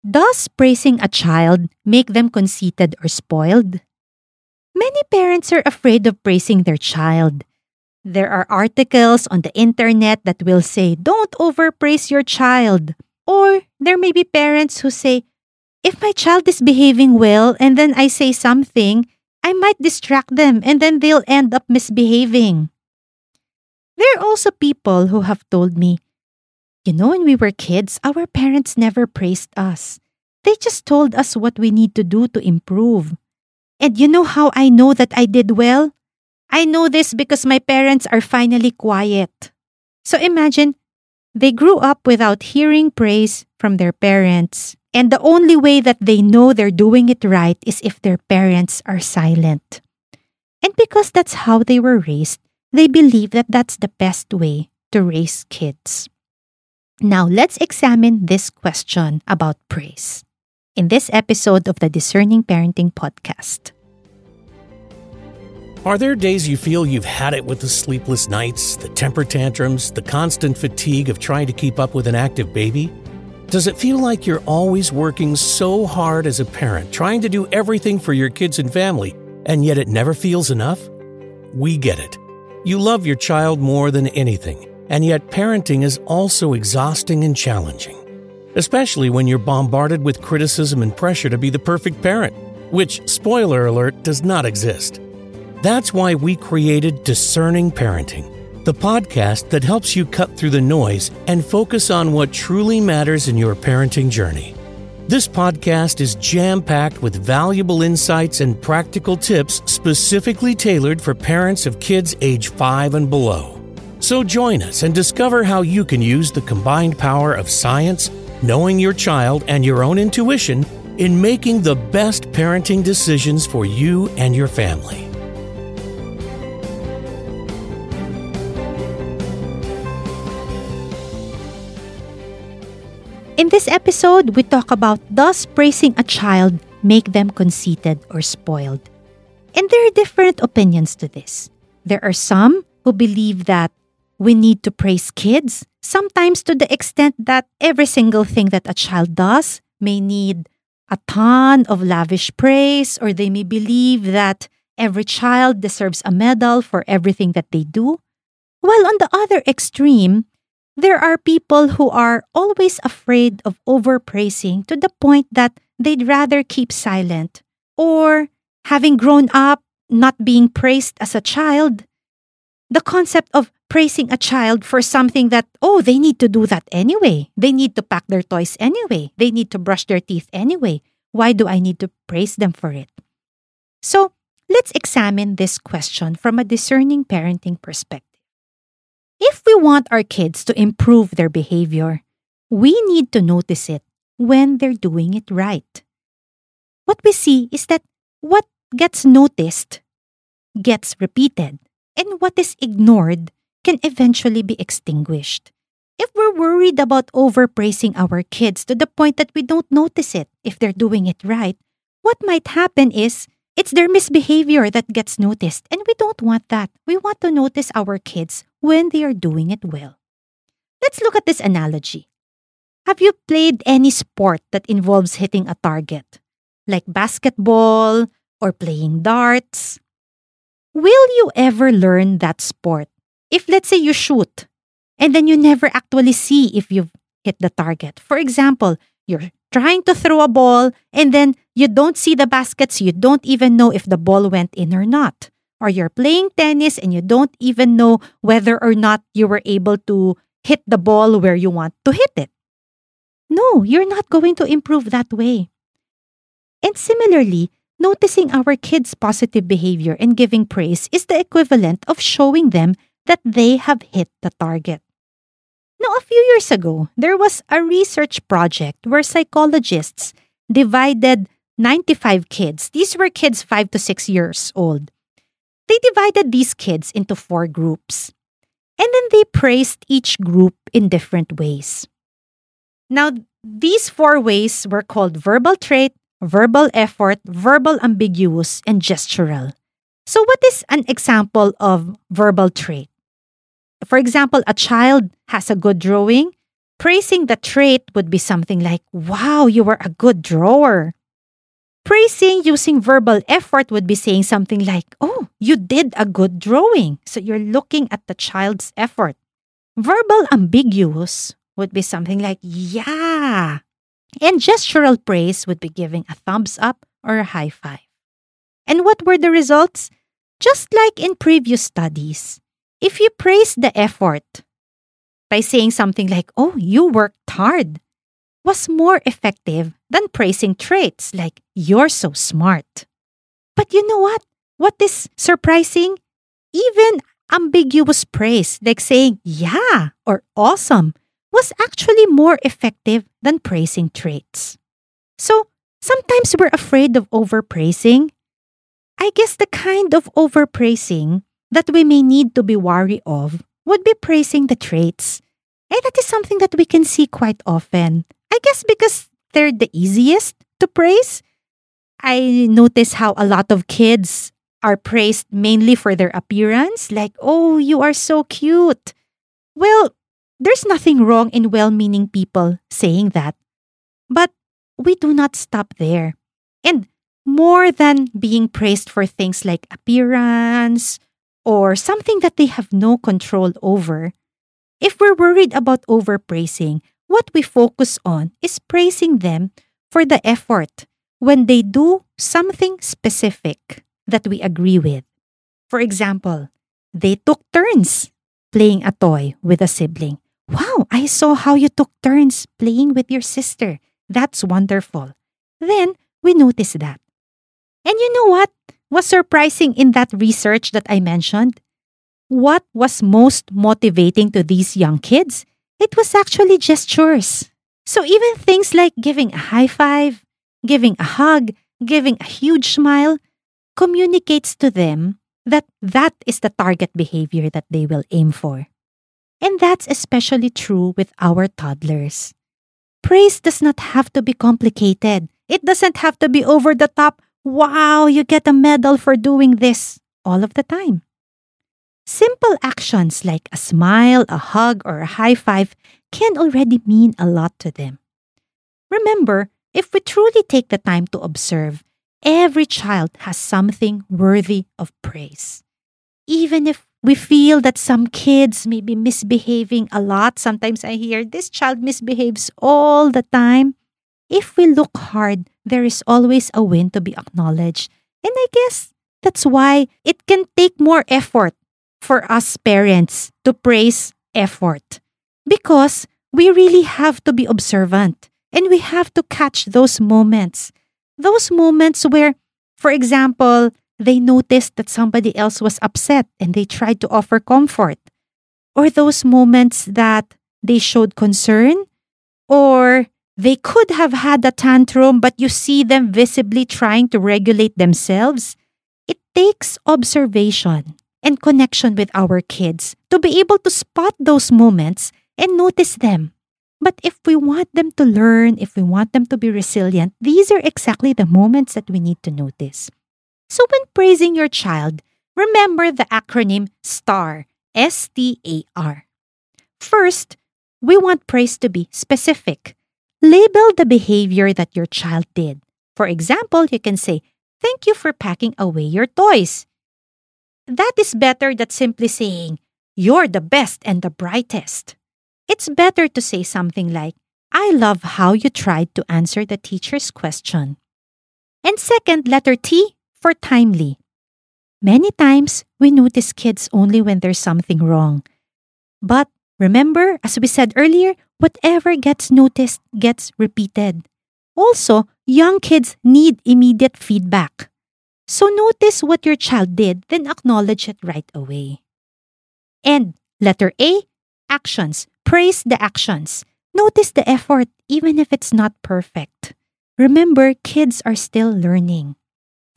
Does praising a child make them conceited or spoiled? Many parents are afraid of praising their child. There are articles on the internet that will say, don't overpraise your child. Or there may be parents who say, if my child is behaving well and then I say something, I might distract them and then they'll end up misbehaving. There are also people who have told me, you know, when we were kids, our parents never praised us. They just told us what we need to do to improve. And you know how I know that I did well? I know this because my parents are finally quiet. So imagine, they grew up without hearing praise from their parents. And the only way that they know they're doing it right is if their parents are silent. And because that's how they were raised, they believe that that's the best way to raise kids. Now, let's examine this question about praise in this episode of the Discerning Parenting Podcast. Are there days you feel you've had it with the sleepless nights, the temper tantrums, the constant fatigue of trying to keep up with an active baby? Does it feel like you're always working so hard as a parent, trying to do everything for your kids and family, and yet it never feels enough? We get it. You love your child more than anything and yet, parenting is also exhausting and challenging, especially when you're bombarded with criticism and pressure to be the perfect parent, which, spoiler alert, does not exist. That's why we created Discerning Parenting, the podcast that helps you cut through the noise and focus on what truly matters in your parenting journey. This podcast is jam packed with valuable insights and practical tips specifically tailored for parents of kids age 5 and below. So join us and discover how you can use the combined power of science, knowing your child, and your own intuition in making the best parenting decisions for you and your family. In this episode, we talk about does praising a child make them conceited or spoiled? And there are different opinions to this. There are some who believe that we need to praise kids, sometimes to the extent that every single thing that a child does may need a ton of lavish praise, or they may believe that every child deserves a medal for everything that they do. While on the other extreme, there are people who are always afraid of overpraising to the point that they'd rather keep silent, or having grown up not being praised as a child, the concept of praising a child for something that, oh, they need to do that anyway. They need to pack their toys anyway. They need to brush their teeth anyway. Why do I need to praise them for it? So, let's examine this question from a discerning parenting perspective. If we want our kids to improve their behavior, we need to notice it when they're doing it right. What we see is that what gets noticed gets repeated, and what is ignored can eventually be extinguished. If we're worried about overpraising our kids to the point that we don't notice it if they're doing it right, what might happen is it's their misbehavior that gets noticed, and we don't want that. We want to notice our kids when they are doing it well. Let's look at this analogy. Have you played any sport that involves hitting a target, like basketball or playing darts? Will you ever learn that sport if let's say you shoot and then you never actually see if you've hit the target. For example, you're trying to throw a ball and then you don't see the baskets, you don't even know if the ball went in or not. Or you're playing tennis and you don't even know whether or not you were able to hit the ball where you want to hit it. No, you're not going to improve that way. And similarly, noticing our kids' positive behavior and giving praise is the equivalent of showing them that they have hit the target. Now, a few years ago, there was a research project where psychologists divided 95 kids. These were kids 5 to 6 years old. They divided these kids into four groups. And then they praised each group in different ways. Now, these four ways were called verbal trait, verbal effort, verbal ambiguous, and gestural. So, what is an example of verbal trait? For example, a child has a good drawing, Praising the trait would be something like, wow, you were a good drawer. Praising using verbal effort would be saying something like, oh, you did a good drawing. So you're looking at the child's effort. Verbal ambiguous would be something like, yeah. And gestural praise would be giving a thumbs up or a high five. And what were the results? Just like in previous studies, if you praise the effort by saying something like, oh, you worked hard, was more effective than praising traits like, you're so smart. But you know what? What is surprising? Even ambiguous praise, like saying, yeah, or awesome, was actually more effective than praising traits. So, sometimes we're afraid of overpraising I guess the kind of overpraising that we may need to be wary of would be praising the traits. And that is something that we can see quite often. I guess because they're the easiest to praise. I notice how a lot of kids are praised mainly for their appearance, like, oh, you are so cute. Well, there's nothing wrong in well meaning people saying that. But we do not stop there. And more than being praised for things like appearance or something that they have no control over, if we're worried about overpraising, what we focus on is praising them for the effort when they do something specific that we agree with. For example, they took turns playing a toy with a sibling. Wow, I saw how you took turns playing with your sister. That's wonderful. Then we notice that. And you know what was surprising in that research that I mentioned? What was most motivating to these young kids? It was actually gestures. So even things like giving a high five, giving a hug, giving a huge smile communicates to them that that is the target behavior that they will aim for. And that's especially true with our toddlers. Praise does not have to be complicated. It doesn't have to be over the top Wow, you get a medal for doing this all of the time. Simple actions like a smile, a hug, or a high five can already mean a lot to them. Remember, if we truly take the time to observe, every child has something worthy of praise. Even if we feel that some kids may be misbehaving a lot, sometimes I hear this child misbehaves all the time. If we look hard, there is always a win to be acknowledged. And I guess that's why it can take more effort for us parents to praise effort. Because we really have to be observant and we have to catch those moments. Those moments where, for example, they noticed that somebody else was upset and they tried to offer comfort. Or those moments that they showed concern or they could have had a tantrum, but you see them visibly trying to regulate themselves. It takes observation and connection with our kids to be able to spot those moments and notice them. But if we want them to learn, if we want them to be resilient, these are exactly the moments that we need to notice. So when praising your child, remember the acronym STAR, S T A R. First, we want praise to be specific. Label the behavior that your child did. For example, you can say, Thank you for packing away your toys. That is better than simply saying, You're the best and the brightest. It's better to say something like, I love how you tried to answer the teacher's question. And second, letter T for timely. Many times, we notice kids only when there's something wrong. But remember, as we said earlier, whatever gets noticed gets repeated. Also, young kids need immediate feedback. So notice what your child did, then acknowledge it right away. And letter A, actions. Praise the actions. Notice the effort, even if it's not perfect. Remember, kids are still learning.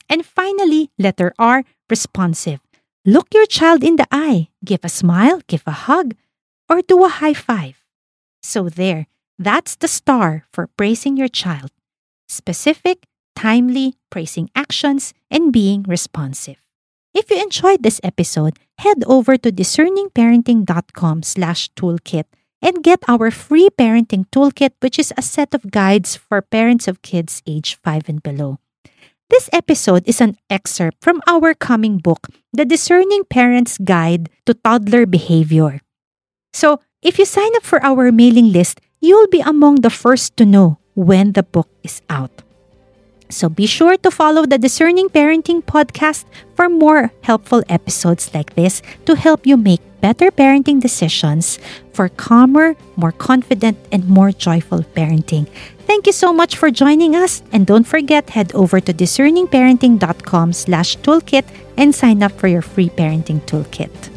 And finally, letter R, responsive. Look your child in the eye, give a smile, give a hug, or do a high five. So, there, that's the star for praising your child specific, timely, praising actions, and being responsive. If you enjoyed this episode, head over to discerningparenting.com slash toolkit and get our free parenting toolkit, which is a set of guides for parents of kids age 5 and below. This episode is an excerpt from our coming book, The Discerning Parent's Guide to Toddler Behavior. So, if you sign up for our mailing list, you'll be among the first to know when the book is out. So be sure to follow the Discerning Parenting podcast for more helpful episodes like this to help you make better parenting decisions for calmer, more confident, and more joyful parenting. Thank you so much for joining us, and don't forget head over to discerningparenting.com slash toolkit and sign up for your free parenting toolkit.